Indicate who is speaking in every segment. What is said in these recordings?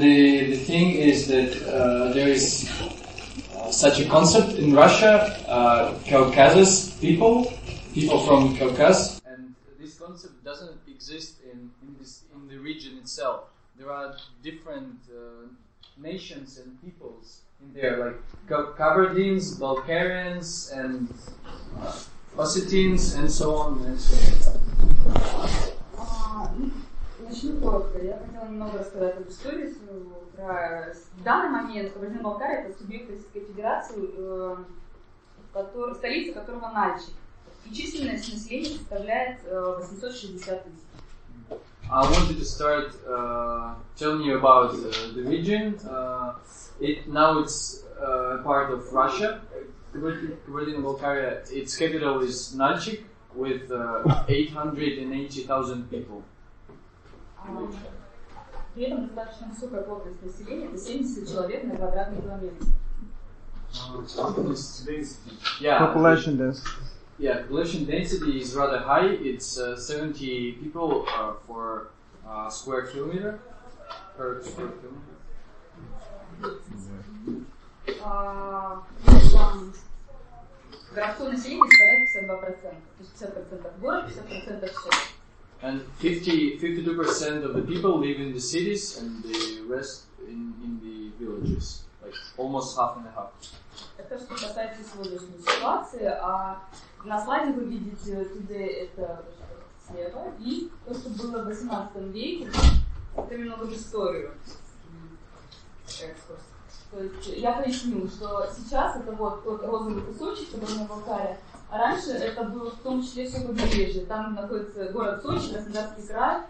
Speaker 1: the, the thing is that uh, there is uh, such a concept in Russia, uh, Caucasus people, people from Caucasus, and this concept doesn't exist in, in, this, in the region itself. There are different uh, nations and peoples in there, like Kabardins, Balkarians, and uh, Ossetians, and so on and so
Speaker 2: on. Начну коротко. Я хотела немного рассказать об истории края. В данный момент Кабардино-Балкария это субъект Российской Федерации, э, который, столица которого Нальчик. И численность населения составляет э, 860 тысяч.
Speaker 1: I wanted to start uh, telling you about uh, the region. Uh, it now it's uh, part of Russia. Kabardino-Balkaria. Its capital is Nalchik with uh, 880,000 people.
Speaker 2: При этом достаточно высокая плотность населения, это 70 человек на квадратный километр.
Speaker 1: Yeah.
Speaker 3: Population density.
Speaker 1: Yeah, population density is rather high. It's uh, 70 people uh, for uh, square kilometer per square kilometer.
Speaker 2: городское население составляет 52%. То есть 50% город, 50% все.
Speaker 1: And 50, 52% of the people live in the cities and the rest in, in the villages. Like almost half and a half.
Speaker 2: Это что касается сегодняшней ситуации. А на слайде вы видите, today это слева, и то, что было в 18 веке, это немного в историю. Экскурс. То есть я поясню, что сейчас это вот тот розовый кусочек, который на Балкаре, а раньше это было в том числе все побережье. Там находится город Сочи, Краснодарский край,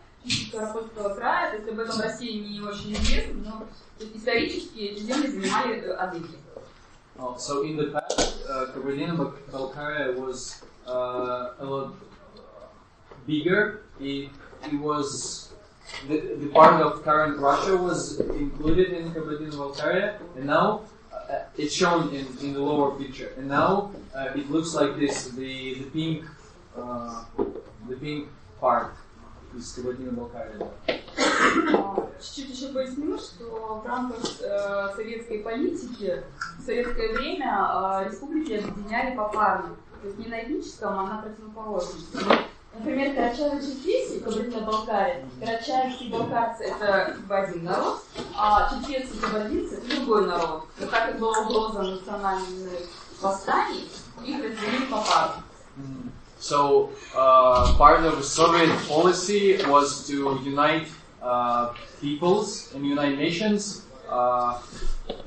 Speaker 2: Карапольского края, то есть об этом России не очень известно, но исторически эти земли занимали адыги.
Speaker 1: Oh, so in the past, uh, Kabardino-Balkaria was uh, a lot bigger. It, it was the, the part of current Russia was included in Kabardino-Balkaria, and now it's shown in, in the lower picture. And now uh, it looks like this: the the pink uh, the pink part is Kabardino-Balkaria.
Speaker 2: Чуть-чуть еще поясню, что в рамках э, советской политики в советское время э, республики объединяли попарно. То есть не на этническом, а на противоположности. Например, карачаево-черкесии, Кабардино-Балкария, карачаевские балкарцы – это один народ, а черкесцы и кабардинцы – это другой народ. Но так как была угроза национальных восстаний, их разделили попарно.
Speaker 1: So, uh, part of the Soviet policy was to unite uh, peoples and unite nations, uh,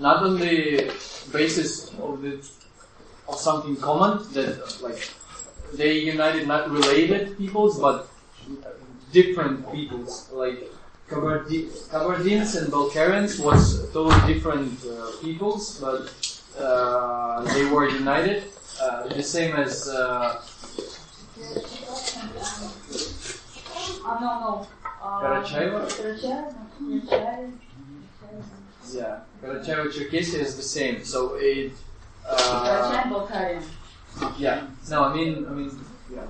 Speaker 1: not on the basis of the of something common that like they united not related peoples, but different peoples. Like Kabardins and Balkarians was totally different uh, peoples, but uh, they were united. Uh, the same as. Uh,
Speaker 2: no, no.
Speaker 1: Yeah, Karachaiva Cherkessia is the same. So it. Uh, yeah. No, I mean, I mean, yeah.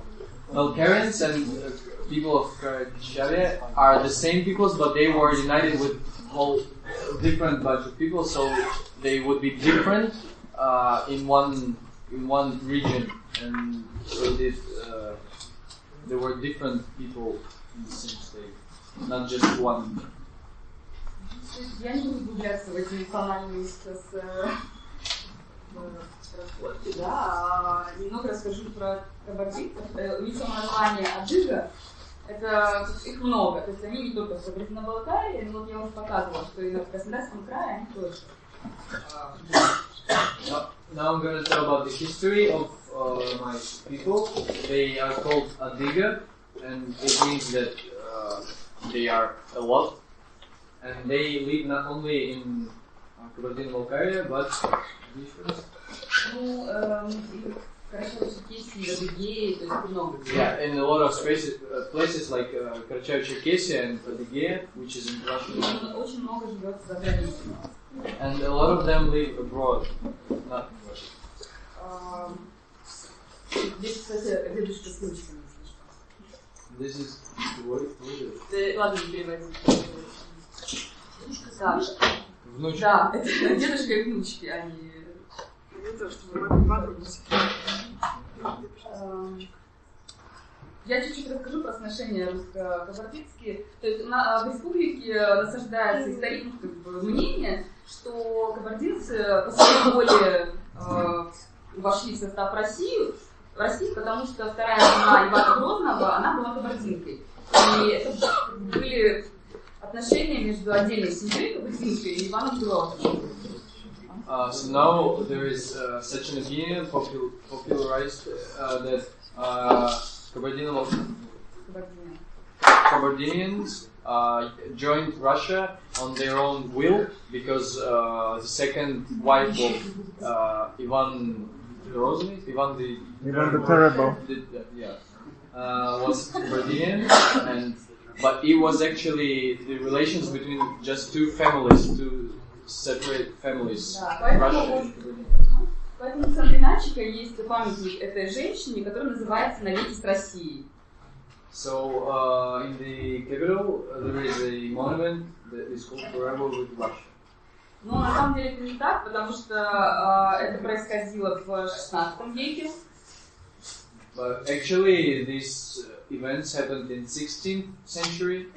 Speaker 1: Bulgarians and uh, people of Karachavia are the same peoples, but they were united with whole different bunch of people, so they would be different uh, in one in one region, and so did, uh, there were different people in the same state, not just one.
Speaker 2: Я не буду углубляться в эти национальные сейчас раскладки, да, а немного расскажу про кабардинцев. Э, У них само название Адыга, это их много, то есть они не только в Кабардино-Балкарии, но вот я уже показывала, что и на Краснодарском крае они тоже.
Speaker 1: Now, now I'm going to tell about the history of uh, my people. They are called Adiga, and it means that uh, they are a lot. And they live not only in Yeah, in a lot of uh, places like uh, Karachay-Cherkessia and Adygea, which is in Russia. And a lot of them live abroad, not in Russia.
Speaker 2: Здесь, кстати,
Speaker 1: This is what, what is it?
Speaker 2: Ладно, не
Speaker 1: Внучка.
Speaker 2: Да, это дедушка и внучки, они... Эм, Я чуть-чуть расскажу про сношения русско-кабардинские. То есть на, в республике насаждается историческое как бы, мнение, что кабардинцы по своей воле э, вошли в состав России, России, потому что вторая жена Ивана Грозного, она была кабардинкой. И это были отношения между отдельной семьей Лабутинской и Иваном Белоусовым?
Speaker 1: Uh, so now there is uh, such an opinion popul popularized uh, that uh, Kabardinians uh, joined Russia on their own will because uh, the second wife of uh, Ivan Grozny, Ivan the
Speaker 3: Ivan the Terrible,
Speaker 1: yeah, uh, was Kabardinian and but it was actually the relations between just two families, two separate families,
Speaker 2: поэтому
Speaker 1: Russia.
Speaker 2: Поэтому у Сан-Винальчика есть памятник этой женщине, который называется «Навеки с Россией».
Speaker 1: So uh, in the capital uh, there is a monument that is called Forever with Russia.
Speaker 2: Но на самом деле это не так, потому что э, это происходило в 16 веке.
Speaker 1: But actually, uh, events happened in 16th century.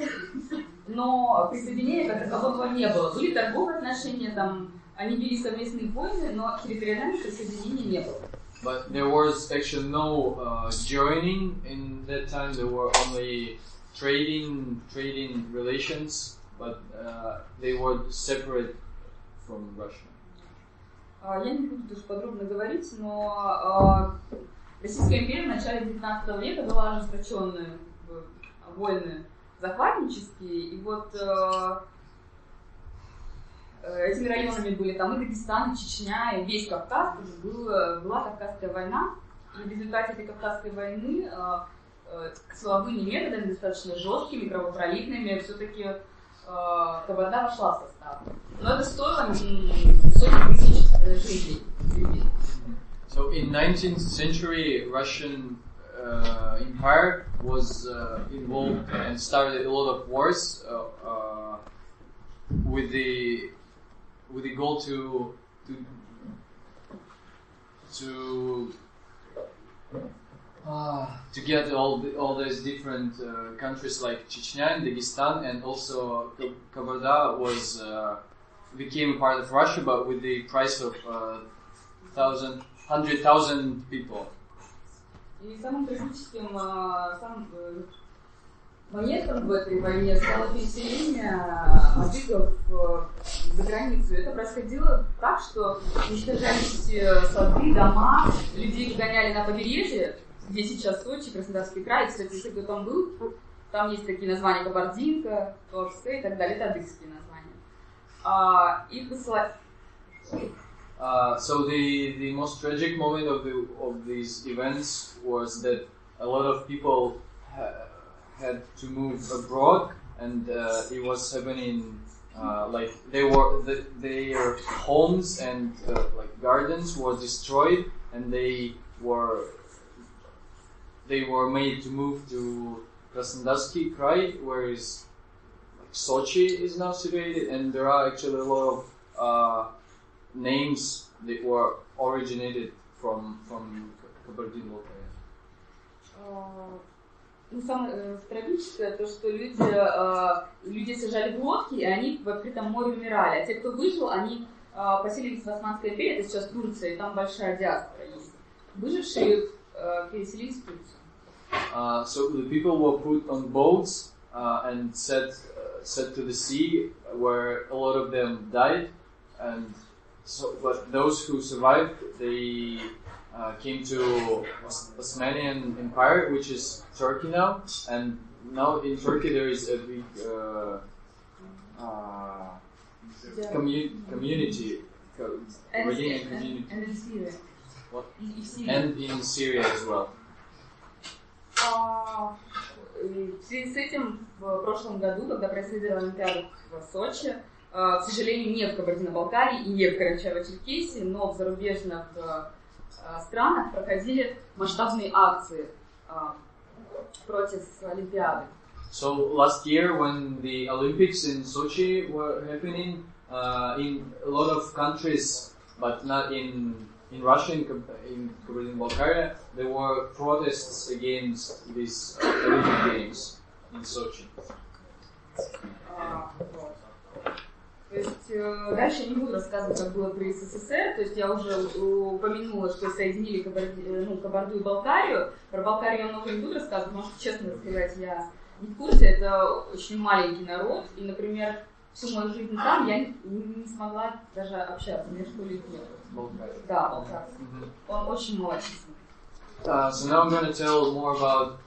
Speaker 2: Но присоединения как такового не было. Были торговые отношения, там, они вели совместные войны, но территориального присоединения не было.
Speaker 1: But there was actually no uh, joining in that time. There were only trading, trading relations, but uh, they were separate from Russia.
Speaker 2: А, Я не буду тоже подробно говорить, но а, Российская империя в начале 19 века была ожесточенные бы, войны захватнические, и вот э, э, этими районами были там и Дагестан, и Чечня, и весь Кавказ, было, была Кавказская война, и в результате этой Кавказской войны э, э, силовыми методами, достаточно жесткими, кровопролитными, все-таки э, Кабарда вошла в состав. Но это стоило сотни тысяч э, жизней.
Speaker 1: So in 19th century, Russian uh, empire was uh, involved and started a lot of wars uh, uh, with the with the goal to to to uh, to get all the, all these different uh, countries like Chechnya and Dagestan, and also Ka- Kabarda was uh, became part of Russia, but with the price of thousand hundred thousand people.
Speaker 2: И самым трагическим, а, самым э, моментом в этой войне стало переселение адыгов э, за границу. Это происходило так, что уничтожались э, сады, дома, людей гоняли на побережье, где сейчас Сочи, Краснодарский край. Кстати, если кто там был, там есть такие названия Кабардинка, Туапсе и так далее. Это адыгские названия. А, их посылали...
Speaker 1: Uh, so the, the most tragic moment of the of these events was that a lot of people ha- had to move abroad, and uh, it was happening uh, like they were the, their homes and uh, like gardens were destroyed, and they were they were made to move to Krasnodarsky Krai, where is like Sochi is now situated, and there are actually a lot of uh, names that were originated from from Kabardino-Balkaria.
Speaker 2: А, Ну, самое э, трагическое, то, что люди, э, люди сажали в лодки, и они в открытом море умирали. А те, кто выжил, они э, поселились в Османской империи, это сейчас Турция, и там большая диаспора есть. Выжившие э, переселились в Турцию.
Speaker 1: Uh, so the people were put on boats uh, and set uh, set to the sea, where a lot of them died, and so but those who survived, they uh, came to Os- Osmanian Empire, which is Turkey now, and now in Turkey there is a big uh, uh, commu- community, co-
Speaker 2: And,
Speaker 1: Armenian
Speaker 2: and,
Speaker 1: community,
Speaker 2: and in Syria.
Speaker 1: What?
Speaker 2: И, и в Сирии.
Speaker 1: and in Syria as well.
Speaker 2: А, и В связи с этим в прошлом году, когда происходила Олимпиада в Сочи, а, к сожалению, не в Кабардино-Балкарии и не в Карачаево-Черкесии, но в зарубежных а, странах проходили масштабные акции а, против Олимпиады.
Speaker 1: So last year, when the Olympics in Sochi were happening, uh, in a lot of countries, but not in in Russia, in, in Kabardino-Balkaria, there were protests against these uh, Olympic Games in Sochi.
Speaker 2: А, вот. То есть э, дальше я не буду рассказывать, как было при СССР. То есть я уже упомянула, что соединили Кабарди- э, ну, Кабарду и Болгарию. Про Болгарию я много не буду рассказывать, потому что, честно сказать, я не в курсе. Это очень маленький народ. И, например, всю мою жизнь там я не, не смогла даже общаться между людьми.
Speaker 1: Bulgaria.
Speaker 2: Да, Болгар.
Speaker 1: Mhm.
Speaker 2: Он очень малочисленный.
Speaker 1: Uh, so now I'm going to tell more about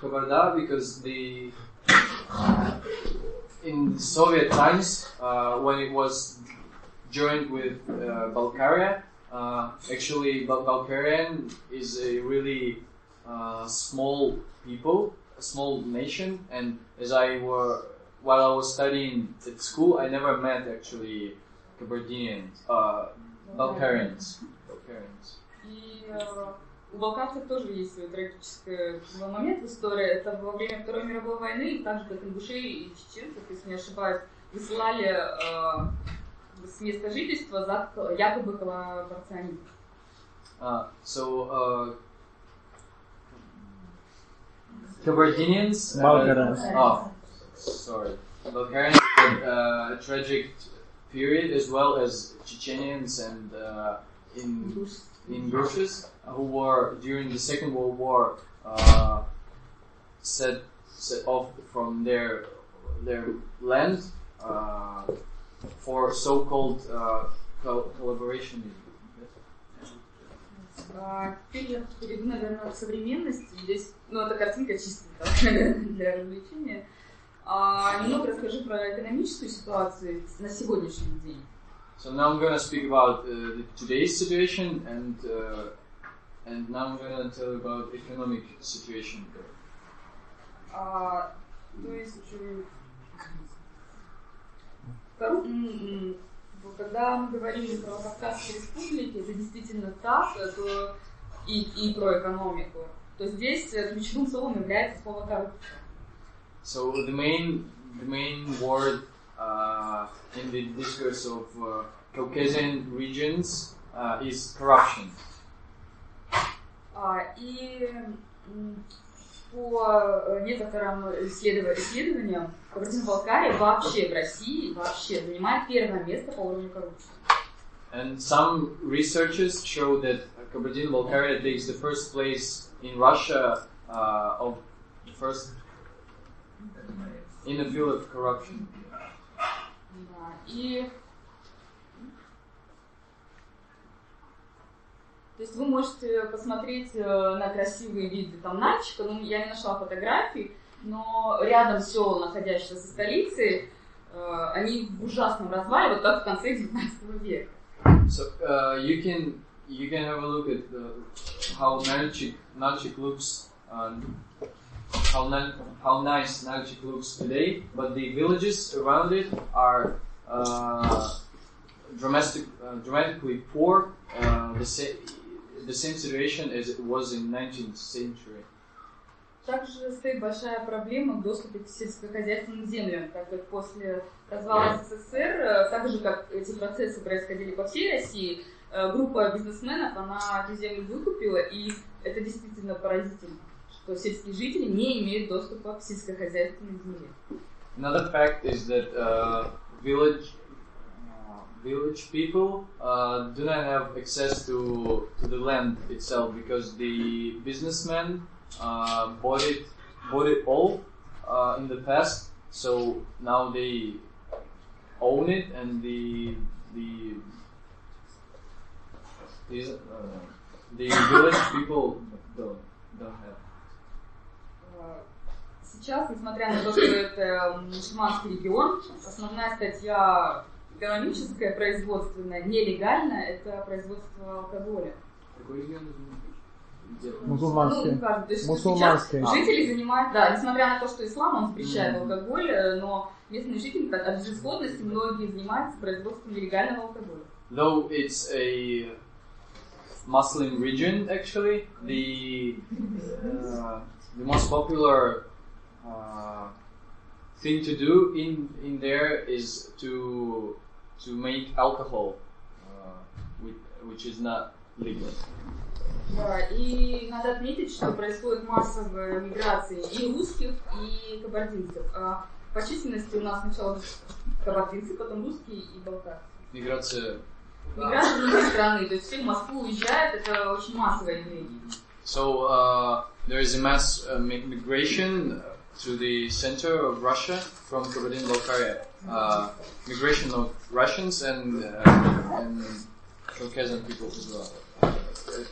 Speaker 1: Kabarda because the in Soviet times uh, when it was joined with uh, Bulgaria, uh, actually Bul- Bulgarian is a really uh, small people, a small nation, and as I were while I was studying at school, I never met actually Kabardinians, uh, Bulgarians. Bulgarians.
Speaker 2: У балкарцев тоже есть свой трагический момент в истории. Это во время Второй мировой войны, так же как ингушей и чеченцев, если не ошибаюсь, высылали э, с места жительства за якобы коллаборационизм.
Speaker 1: Uh, so, uh, Kabardinians. uh, oh, sorry. Bulgarians had uh, a tragic period as well as Chechenians and uh, in
Speaker 2: Ингуш-
Speaker 1: in Rushes who were during the Second World War uh, set set off from their their land uh, for so-called uh, col- collaborationism.
Speaker 2: А, Теперь я перейду, наверное, к современности. Здесь, ну, эта картинка чисто да, для развлечения. А, немного расскажу про экономическую ситуацию на сегодняшний день.
Speaker 1: So now I'm going to speak about uh, the, today's situation, and uh, and now I'm going to tell about economic situation.
Speaker 2: А, то есть, э, кору- м, м, вот когда мы говорим про Кавказские республики, это действительно так, э, то и, и про экономику, то здесь э, ключевым словом является слово коррупция.
Speaker 1: So the main the main word uh, in the discourse of uh, Caucasian regions uh, is corruption.
Speaker 2: А, и м, по э, некоторым исследова- исследованиям Кабардино-Балкария вообще в России вообще занимает первое место по уровню коррупции.
Speaker 1: And some researchers show that Kabardino-Balkaria takes the first place in Russia uh, of the first in the field of corruption.
Speaker 2: Да, И то есть вы можете посмотреть э, на красивые виды там Нальчика, ну я не нашла фотографий, но рядом сел, находящиеся со столицей, э, они в ужасном развале, вот так в конце 19 века.
Speaker 1: So uh, you can you can have a look at the, how Nalchik Nalchik looks, um, how Nal, how nice Nalchik looks today, but the villages around it are uh, dramatic, uh, dramatically poor. Uh, the sa- the same situation as it was in 19th century.
Speaker 2: Также стоит большая проблема в доступе к сельскохозяйственным землям, так как после развала СССР, э, так же как эти процессы происходили по всей России, э, группа бизнесменов, она эту землю выкупила, и это действительно поразительно, что сельские жители не имеют доступа к сельскохозяйственной земле.
Speaker 1: Another fact is that uh, village uh, village people uh, do not have access to to the land itself because the businessmen uh, bought it bought it all uh, in the past. So now they own it, and the the these, uh, the village people don't don't have.
Speaker 2: Сейчас, несмотря на то, что это мусульманский регион, основная статья экономическая, производственная, нелегальная, это производство алкоголя.
Speaker 1: Какой регион
Speaker 2: Ну,
Speaker 3: Мусульманский.
Speaker 2: кажется, то есть
Speaker 3: Мусульманский.
Speaker 2: сейчас жители занимают, да, несмотря на то, что ислам, он запрещает алкоголь, э, но местные жители от безысходности многие занимаются производством нелегального алкоголя.
Speaker 1: though it's a Muslim region, actually, the uh, the most popular uh, thing to do in in there is to to make alcohol, uh, which, which is not legal.
Speaker 2: Да, и надо отметить, что происходит массовая миграция и русских, и кабардинцев. А по численности у нас сначала кабардинцы, потом русские и балкарцы.
Speaker 1: Миграция.
Speaker 2: Миграция внутри страны, то есть все в Москву уезжают, это очень массовое явление.
Speaker 1: So uh, there is a mass uh, mi- migration to the center of Russia from Kabardino-Balkaria. Uh, migration of Russians and uh, and Caucasian people as well. Uh,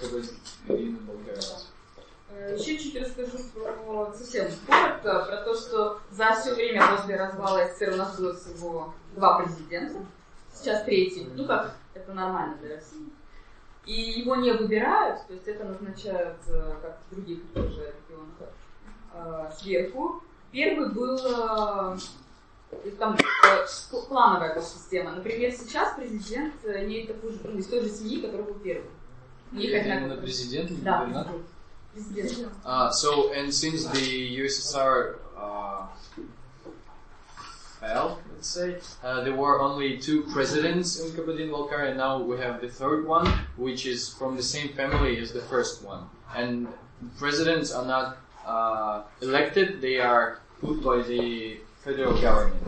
Speaker 1: Kabardino-Balkaria.
Speaker 2: Э, Еще чуть расскажу про совсем коротко, про то, что за все время после развала СССР у нас было всего два президента, сейчас третий, ну как, это нормально для России. И его не выбирают, то есть это назначают, э, как в других тоже регионах, э, сверху. Первый был э, там плановая такая система. Например, сейчас президент имеет такую же, ну, из той же семьи, который был одна-
Speaker 1: именно президент, не
Speaker 2: Да,
Speaker 1: губернатор?
Speaker 2: президент.
Speaker 1: Uh, so, and since the USSR uh, fell, let's say, uh, there were only two presidents in Kabardino-Balkaria, and now we have the third one, which is from the same family as the first one. And presidents are not uh, elected, they are put by the federal government,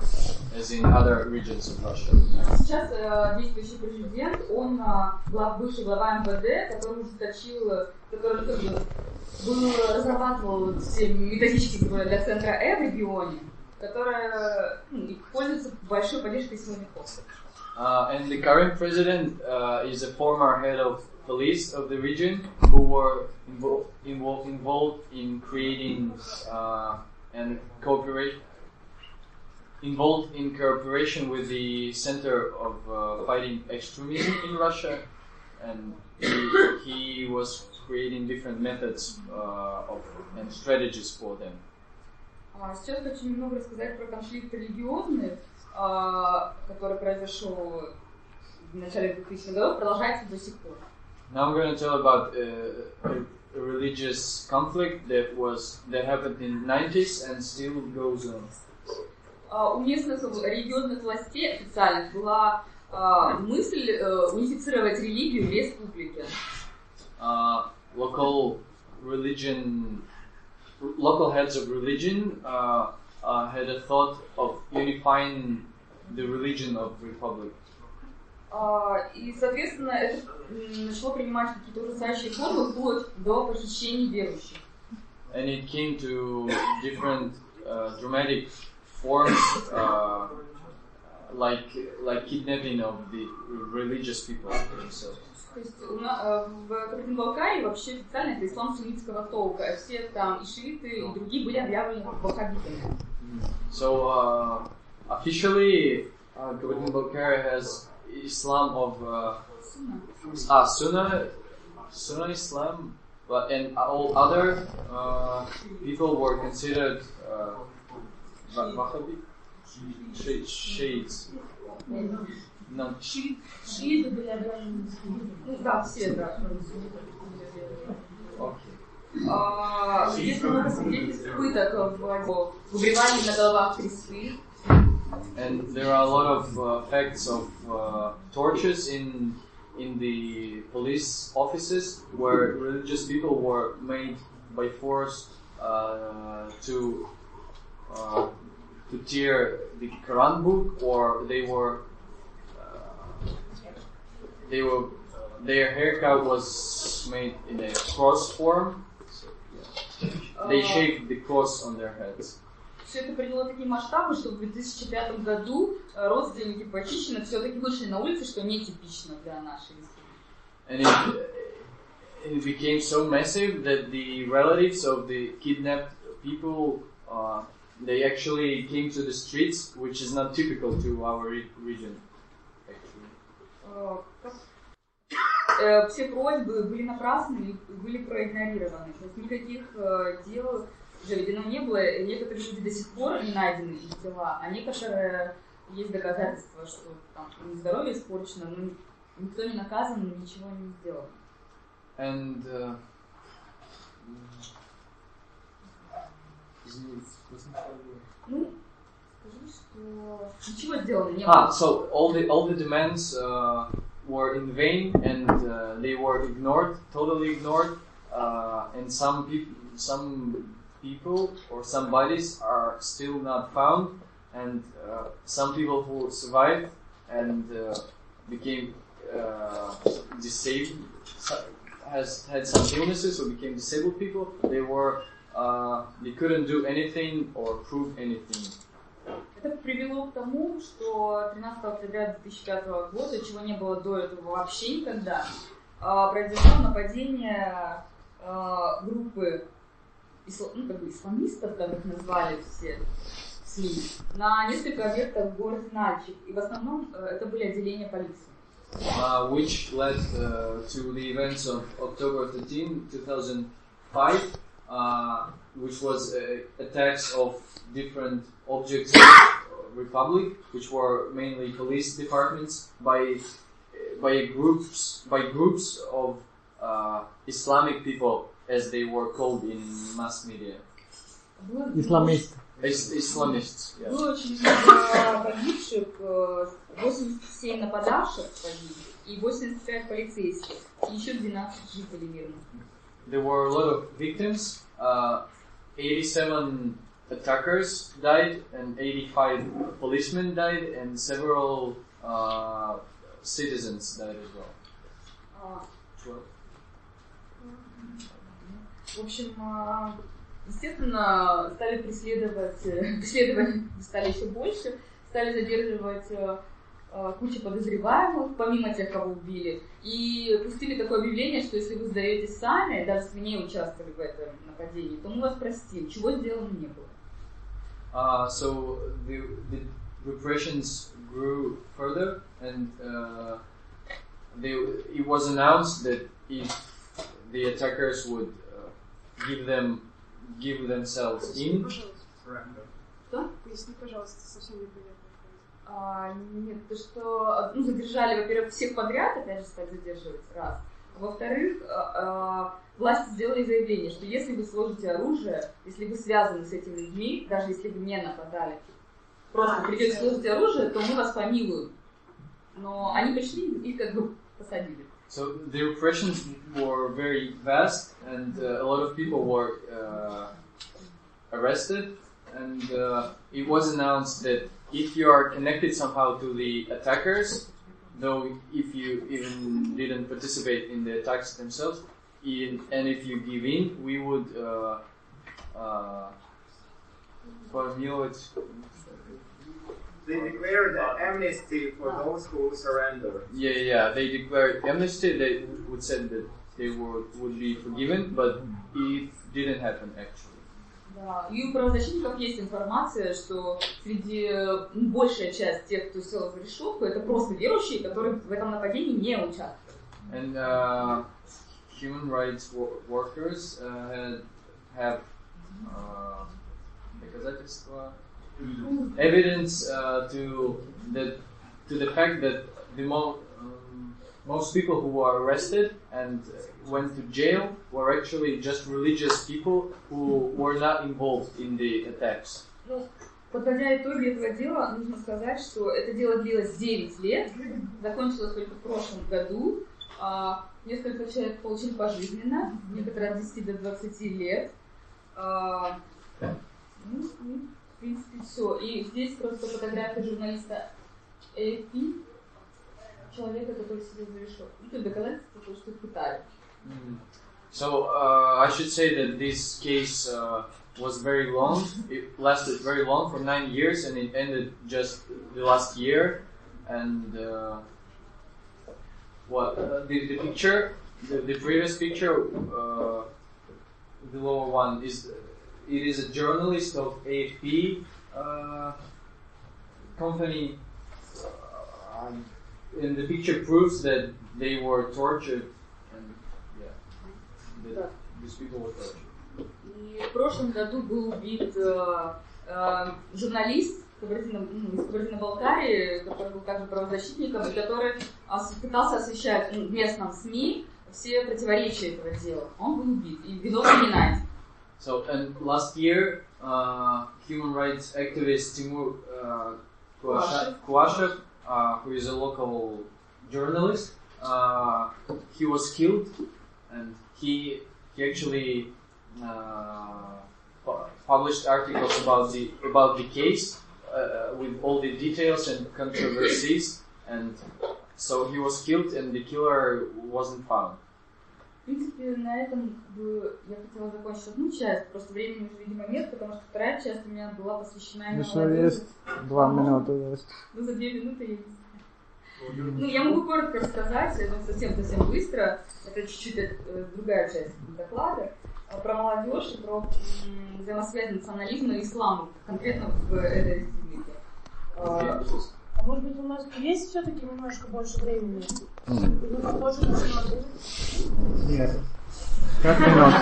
Speaker 1: as in other regions of Russia.
Speaker 2: Сейчас э, действующий президент, он э, глав- бывший глава МВД, который ужесточил, э, который как бы был, разрабатывал вот все методички как бы, для центра Э в регионе, которая ну, и пользуется большой поддержкой силовых хостов.
Speaker 1: Uh, and the current president uh, is a former head of police of the region who were invo- invo- involved in creating uh, and cooperate involved in cooperation with the Center of uh, Fighting Extremism in Russia, and he, he was creating different methods uh, of, and strategies for them.
Speaker 2: А Сейчас хочу немного рассказать про конфликт религиозный, а, который произошел в начале 2000-х годов, продолжается до сих пор.
Speaker 1: Now I'm going to tell about uh, a, religious conflict that was that happened in 90s and still goes on.
Speaker 2: А, У местных религиозных властей официальных была а, мысль э, унифицировать религию в республике.
Speaker 1: Uh, local religion, local heads of religion uh, uh, had a thought of unifying the religion of republic.
Speaker 2: А, И, соответственно, это м, начало принимать какие-то ужасающие формы вплоть до похищений верующих.
Speaker 1: and it came to different uh, dramatic forms, uh, like like kidnapping of the religious people themselves.
Speaker 2: То есть у на- э, в Кабардино-Балкарии вообще официально это ислам суннитского толка. а Все там и шииты, и другие были объявлены ваххабитами.
Speaker 1: So uh, officially, uh, Kabardino-Balkaria has Islam of uh, ah Sunna, Sunna Islam, but and all other uh, people were considered uh, Wa- Wahhabi, Shi- Shiites. Not
Speaker 3: Шииты были обязаны
Speaker 2: Ну да, все, да.
Speaker 1: okay.
Speaker 2: А, Есть много свидетельств пыток в в выбривании на головах кресты.
Speaker 1: And there are a lot of uh, facts of uh, tortures in in the police offices where religious people were made by force uh, to uh, to tear the Quran book, or they were uh, they were their haircut was made in a cross form. They shaved the cross on their heads.
Speaker 2: Все это приняло такие масштабы, что в 2005 году э, родственники похищенных все-таки вышли на улицы, что нетипично для нашей республики.
Speaker 1: and it, it became so massive that the relatives of the kidnapped people uh, they actually came to the streets, which is not typical to our re- region. Actually,
Speaker 2: Э, Все просьбы были напрасны и были проигнорированы. То есть никаких э, дел заведено не было. Некоторые люди до сих пор не найдены их тела, а некоторые есть доказательства, что там здоровье испорчено, но ни- никто не наказан, ничего не сделано.
Speaker 1: and uh,
Speaker 2: Ну, Скажи, что ничего сделано не
Speaker 1: Ah,
Speaker 2: было.
Speaker 1: so all the all the demands uh, were in vain and uh, they were ignored, totally ignored. Uh, and some people, some people or some bodies are still not found, and uh, some people who survived and uh, became uh, disabled has had some illnesses or became disabled people. They were uh, they couldn't do anything or prove anything.
Speaker 2: Это привело к тому, что 13 октября 2005 года, чего не было до этого вообще никогда, а, произошло нападение а, группы исла- ну, как бы исламистов, как их назвали все СМИ, на несколько объектов в городе Нальчик. И в основном это были отделения полиции.
Speaker 1: uh, which led uh, to the events of October 13, 2005, uh, which was uh, attacks of different objects of the Republic, which were mainly police departments by by groups by groups of uh, Islamic people, as they were called in mass media.
Speaker 2: Было-
Speaker 4: Исламист.
Speaker 1: Is- Islamists. Yeah.
Speaker 2: Было очень много погибших, э, 87 нападавших погибли и 85 полицейских, и еще 12 жителей мирных.
Speaker 1: There were a lot of victims. Uh, 87 attackers died, and 85 policemen died, and several uh, citizens died as well.
Speaker 2: А,
Speaker 1: Twelve.
Speaker 2: В общем, а, естественно, стали преследовать, э, преследования стали еще больше, стали задерживать э, кучу подозреваемых, помимо тех, кого убили, и пустили такое объявление, что если вы сдаетесь сами, даже если вы не участвовали в этом нападении, то мы вас простим, чего сделано не было.
Speaker 1: Uh, so the, the repressions grew further, and uh, they, it was announced that if the attackers would uh, give them give themselves in,
Speaker 5: Поясни, пожалуйста, совсем непонятно.
Speaker 2: А, нет, то что ну, задержали, во-первых, всех подряд, опять же, стали задерживать, раз. Во-вторых, а, а, власти сделали заявление, что если вы сложите оружие, если вы связаны с этими людьми, даже если вы не нападали, просто
Speaker 5: А,
Speaker 2: придете сложить оружие, то мы вас помилуем. Но они пришли и как бы посадили.
Speaker 1: So the repressions were very vast, and uh, a lot of people were uh, arrested. And uh, it was announced that if you are connected somehow to the attackers, though if you even didn't participate in the attacks themselves, in, and if you give in, we would uh, uh, it.
Speaker 6: They declared amnesty for those who surrender.
Speaker 1: Yeah, yeah. They declared amnesty. They would said that they were, would be forgiven, but it didn't happen actually.
Speaker 2: Да. И у правозащитников есть информация, что среди ну, большая часть тех, кто сел за решетку, это просто верующие, которые в этом нападении не участвуют.
Speaker 1: And uh, human rights wo- workers uh, have uh, доказательства, evidence uh, to the to the fact that the mo- um, most people who were arrested and went to jail were actually just religious people who were not involved in the attacks.
Speaker 2: Ну, подводя итоги этого дела, нужно сказать, что это дело длилось 9 лет, закончилось только в прошлом году. А, несколько человек получили пожизненно, некоторые от 10 до 20 лет. А, ну, и, в принципе, все. И здесь просто фотография журналиста AFP, человека, который сидел за решеткой. Ну, то есть доказательство того, что их пытали.
Speaker 1: So uh, I should say that this case uh, was very long. It lasted very long for nine years, and it ended just the last year. And uh, what uh, the, the picture, the, the previous picture, uh, the lower one is it is a journalist of AFP uh, company, uh, And the picture proves that they were tortured and yeah, that these people were tortured.
Speaker 2: И в прошлом году был убит э, э, журналист Кабардино- ну, из Кабардино-Балкарии, который был также правозащитником, и который пытался освещать ну, местном СМИ все противоречия этого дела. Он был убит, и виновный не найден.
Speaker 1: So and last year uh, human rights activist Timur uh, Kuashev, who is a local journalist. Uh, he was killed, and he he actually uh, published articles about the about the case uh, with all the details and controversies, and so he was killed, and the killer wasn't found.
Speaker 2: В принципе, на этом как бы, я хотела закончить одну часть, просто времени уже, видимо, нет, потому что вторая часть у меня была посвящена именно
Speaker 4: Еще
Speaker 2: молодежи.
Speaker 4: есть два минуты есть.
Speaker 2: Ну, за две минуты я не знаю. Ну, я могу коротко рассказать, ну, совсем-совсем быстро, это чуть-чуть э, другая часть доклада, э, про молодежь и про взаимосвязь национализма и ислама, конкретно в этой республике. Э,
Speaker 3: А может быть у нас есть все-таки немножко больше времени? Мы попозже посмотрим.
Speaker 4: Нет. Пять минут.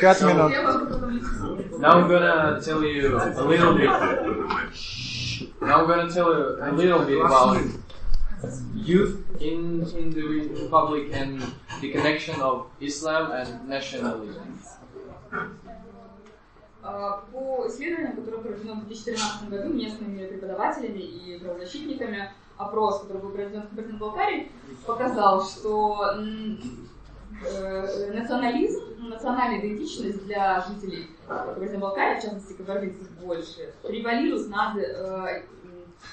Speaker 4: Пять минут.
Speaker 2: я могу потом объяснить.
Speaker 1: Now I'm gonna tell you a little bit. Now I'm gonna tell you a little bit about youth in in the republic and the connection of Islam and nationalism.
Speaker 2: А, По исследованию, которое проведено в 2013 году местными преподавателями и правозащитниками, опрос, который был проведен в Кабардино-Балкарии, показал, что э, национализм, национальная идентичность для жителей Кабардино-Балкарии, в частности кабардинцев больше, превалирует над э,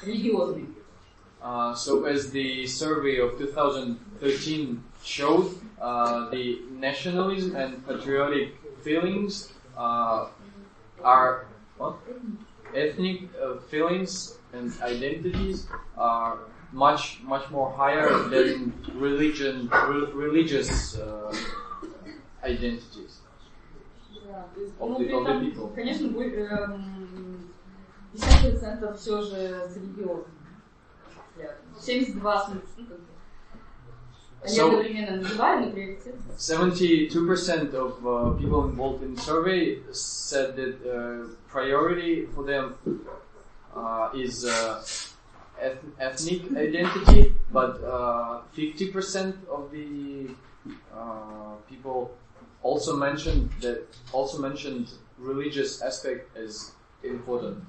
Speaker 2: религиозной.
Speaker 1: Uh, so as the survey of 2013 showed, uh, the nationalism and patriotic feelings uh, are what? ethnic uh, feelings and identities are much much more higher than religion re- religious uh, identities.
Speaker 2: Да, то есть,
Speaker 1: Of
Speaker 2: ну,
Speaker 1: the-
Speaker 2: при
Speaker 1: of the
Speaker 2: этом,
Speaker 1: people.
Speaker 2: конечно, будет, эм, 50% все же с религиозным взглядом. 72 ну, как бы, они
Speaker 1: so, 72% of uh, people involved in the survey said that uh, priority for them uh, is uh, eth ethnic identity, but uh, 50% of the uh, people also mentioned that also mentioned religious aspect as important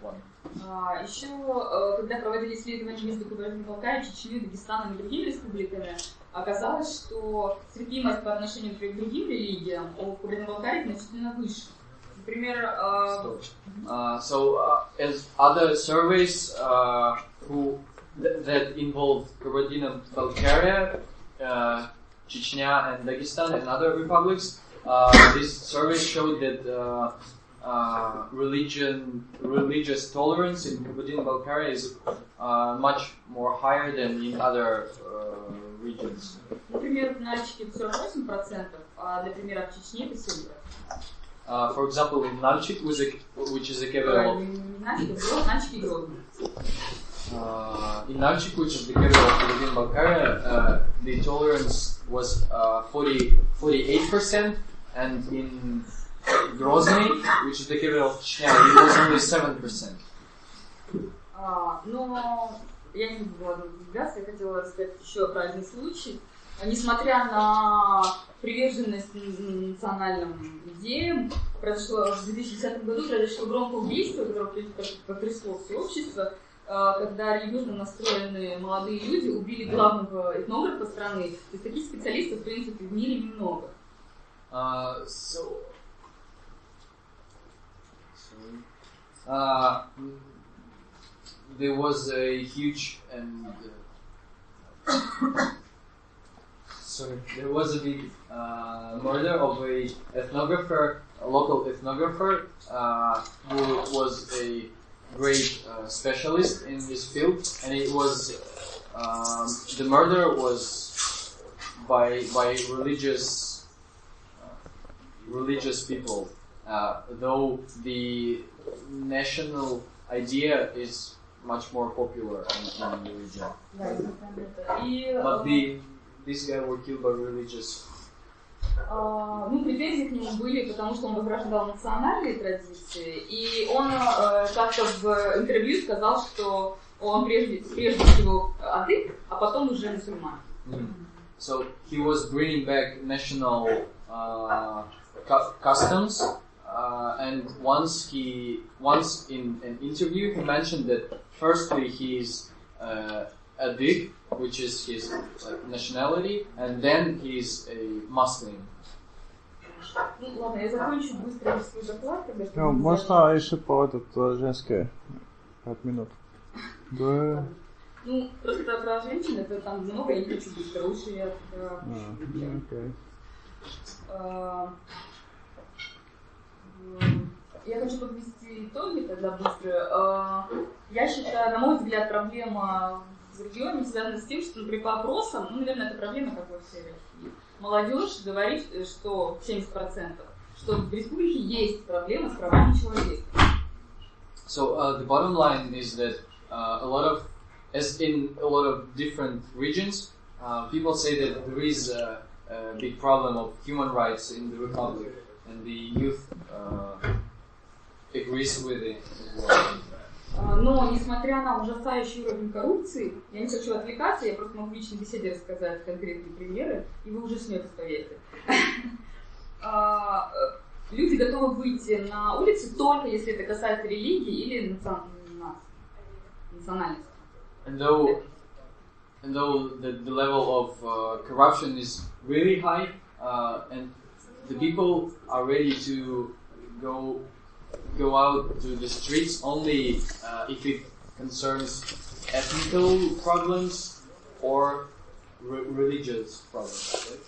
Speaker 1: one.
Speaker 2: А, еще, э, когда проводили исследования между Кабардино-Балкарией, Чечней, Дагестаном и другими республиками, оказалось, что терпимость по отношению к другим религиям у Кабардино-Балкарии значительно выше. Например,
Speaker 1: Uh, so, uh, as other surveys uh, who th- that involve Kabardino-Balkaria, uh, Chechnya, and Dagestan, and other republics, uh, this survey showed that uh, uh, religion, religious tolerance in Kabardino-Balkaria is uh, much more higher than in other uh, regions.
Speaker 2: например, в Нальчике 48%, а, например, в Чечне это 7%.
Speaker 1: Uh, for example, in Nalchik, which is a, which is a
Speaker 2: Э,
Speaker 1: capital
Speaker 2: Не Нальчик, а Нальчик и Грозный.
Speaker 1: Uh, in Nalchik, which is the capital of Kabardino Balkaria, uh, the tolerance was uh, 40, 48%, and in Grozny, which is the capital of Chechnya, it was only 7%.
Speaker 2: А, но я не буду углубляться, я хотела рассказать еще про один случай. А, Несмотря на приверженность национальным идеям, произошло в 2010 году произошло громкое убийство, которое потрясло все общество, а, когда религиозно настроенные молодые люди убили главного этнографа страны. То есть таких специалистов, в принципе, в мире немного.
Speaker 1: Uh, so. Uh, there was a huge and uh, sorry, there was a big uh, murder of a ethnographer, a local ethnographer, uh, who was a great uh, specialist in this field, and it was um, the murder was by by religious religious people, uh, though the national idea is much more popular in, in.
Speaker 2: И,
Speaker 1: But the these guys were killed by religious.
Speaker 2: А, ну, претензии к нему были, потому что он возрождал национальные традиции, и он э, как-то в интервью сказал, что он прежде, прежде всего адык, а потом уже мусульман.
Speaker 1: So he was bringing back national uh, cu- customs uh, and once he once in an interview he mentioned that firstly he's uh, a Dig, which is his like nationality, and then he's a Muslim.
Speaker 2: Ну ладно, я закончу быстро свой доклад, когда что
Speaker 4: Ну,
Speaker 2: мы
Speaker 4: можно
Speaker 2: сделали.
Speaker 4: еще по этот э, женское. Пять минут. Да.
Speaker 2: Ну, просто про женщин, это там много, я не хочу быстро, лучше я... э,
Speaker 4: А, окей.
Speaker 2: э, м, Я хочу подвести итоги тогда быстро. Э, Я считаю, на мой взгляд, проблема в регионе связана с тем, что, например, по опросам, ну, наверное, это проблема такой всей России. Молодежь говорит, э, что 70%, что в республике есть проблема с правами человека.
Speaker 1: So uh, the bottom line is that uh, a lot of, as in a lot of different regions, uh, people say that there is a, a big problem of human rights in the republic, and the youth uh, agrees with it as well.
Speaker 2: А, Но, несмотря на ужасающий уровень коррупции, я не хочу отвлекаться, я просто могу в личной беседе рассказать конкретные примеры, и вы уже смеетесь, поверьте. А, э, Люди готовы выйти на улицы только если это касается религии или национальности.
Speaker 1: And though, and though the, the level of uh, corruption is really high, uh, and the people are ready to go go out to the streets only uh, if it concerns ethnical problems or re- religious problems. right?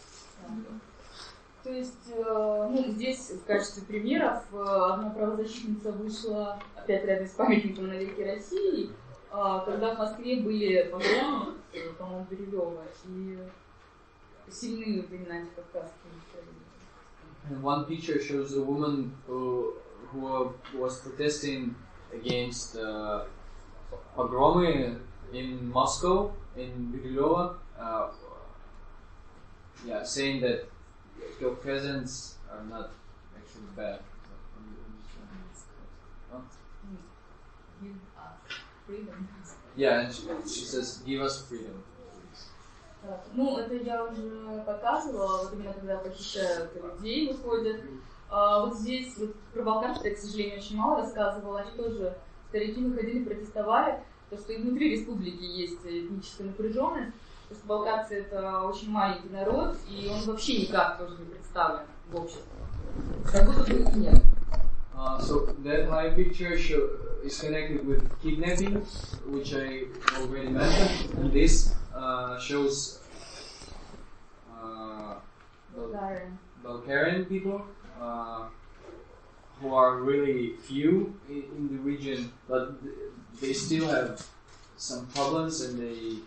Speaker 2: То есть, э, ну, здесь в качестве примеров э, одна правозащитница вышла опять рядом с памятником на реке России, э, когда в Москве были погромы, э, по-моему, Бирюлева, и сильные антикавказские настроения.
Speaker 1: And one picture shows a woman who who was protesting against uh, pogromy in Moscow in Biryulyovo. Uh, yeah, saying that Caucasians are not actually bad.
Speaker 2: Give us freedom.
Speaker 1: Yeah, and she, she says, "Give us freedom."
Speaker 2: Ну, это я уже показывала, вот именно когда похищают людей, выходят. А, вот здесь, вот про балканцев я, к сожалению, очень мало рассказывала. Они тоже, старики выходили, протестовали, то, что и внутри республики есть этническая напряженность, потому что балканцы это очень маленький народ, и он вообще никак тоже не представлен в обществе. Как будто бы их нет.
Speaker 1: Uh, so that my picture show, is connected with kidnapping, which I already mentioned, and this uh, shows uh,
Speaker 2: Bulgarian.
Speaker 1: Bulgarian people uh, who are really few in, in the region, but th- they still have some problems and they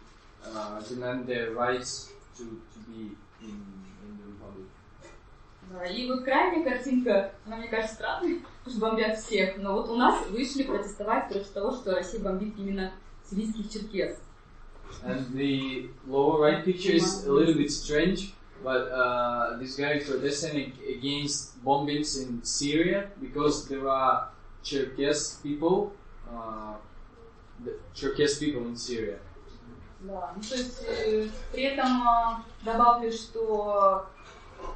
Speaker 1: uh, demand their rights to, to be in, in the republic.
Speaker 2: Да, и вот крайняя картинка, она мне кажется странной, потому что бомбят всех. Но вот у нас вышли протестовать против того, что Россия бомбит именно сирийских черкес.
Speaker 1: And the lower right picture is a little bit strange, but uh, these guys protesting against bombings in Syria because there are Cherkess people, uh, the Cherkess people in Syria.
Speaker 2: Да, ну, то есть э, при этом э, добавлю, что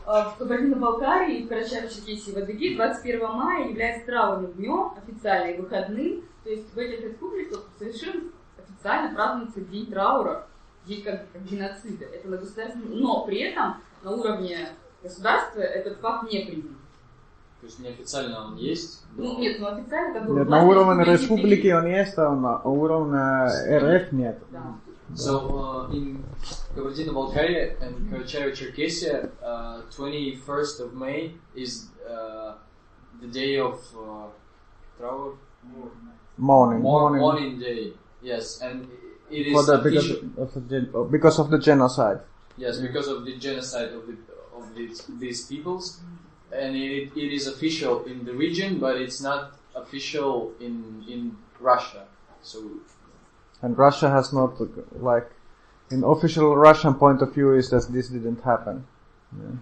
Speaker 2: э, в Кабардино-Балкарии и в Карачаево-Черкесии в Адыгее 21 мая является траурным днем, официальным выходным. То есть в этих республиках совершенно официально празднуется день траура, день как, как геноцида. Это на государственном... Но при этом на уровне государства этот факт не признан.
Speaker 1: То есть неофициально он есть. но-
Speaker 2: Ну нет, ну официально как бы...
Speaker 4: Нет, на уровне
Speaker 2: республики
Speaker 4: он есть, а на уровне РФ нет.
Speaker 2: Да.
Speaker 1: So uh, in Kabardino-Balkaria and Karachaevo-Cherkessia, uh, 21st of May is uh, the day of uh, trauer,
Speaker 4: Morning.
Speaker 1: Mor-
Speaker 4: morning.
Speaker 1: morning day. Yes, and it is
Speaker 4: For the, because,
Speaker 1: official.
Speaker 4: of the, gen- because of the genocide.
Speaker 1: Yes, because of the genocide of the of these these peoples, and it, it is official in the region, but it's not official in in Russia. So
Speaker 4: And Russia has not, like, in official Russian point of view is that this didn't happen. Yeah.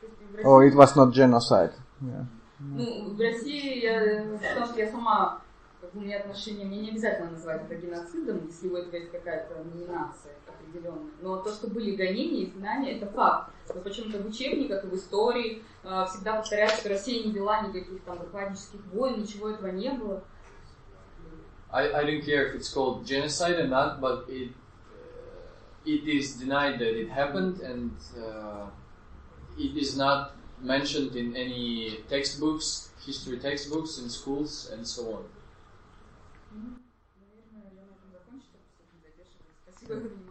Speaker 2: То есть в России-
Speaker 4: Oh, it was not genocide. Yeah.
Speaker 2: Ну, в России я, потому что я сама Как у меня отношение, мне не обязательно называть это геноцидом, если у этого есть какая-то номинация определенная. Но то, что были гонения, изгнания, это факт. Но почему-то в учебниках и в истории э, всегда повторяют, что Россия не вела никаких там графологических войн, ничего этого не было.
Speaker 1: I, I don't care if it's called genocide or not, but it uh, it is denied that it happened, and uh, it is not mentioned in any textbooks, history textbooks in schools, and so on. Mm-hmm.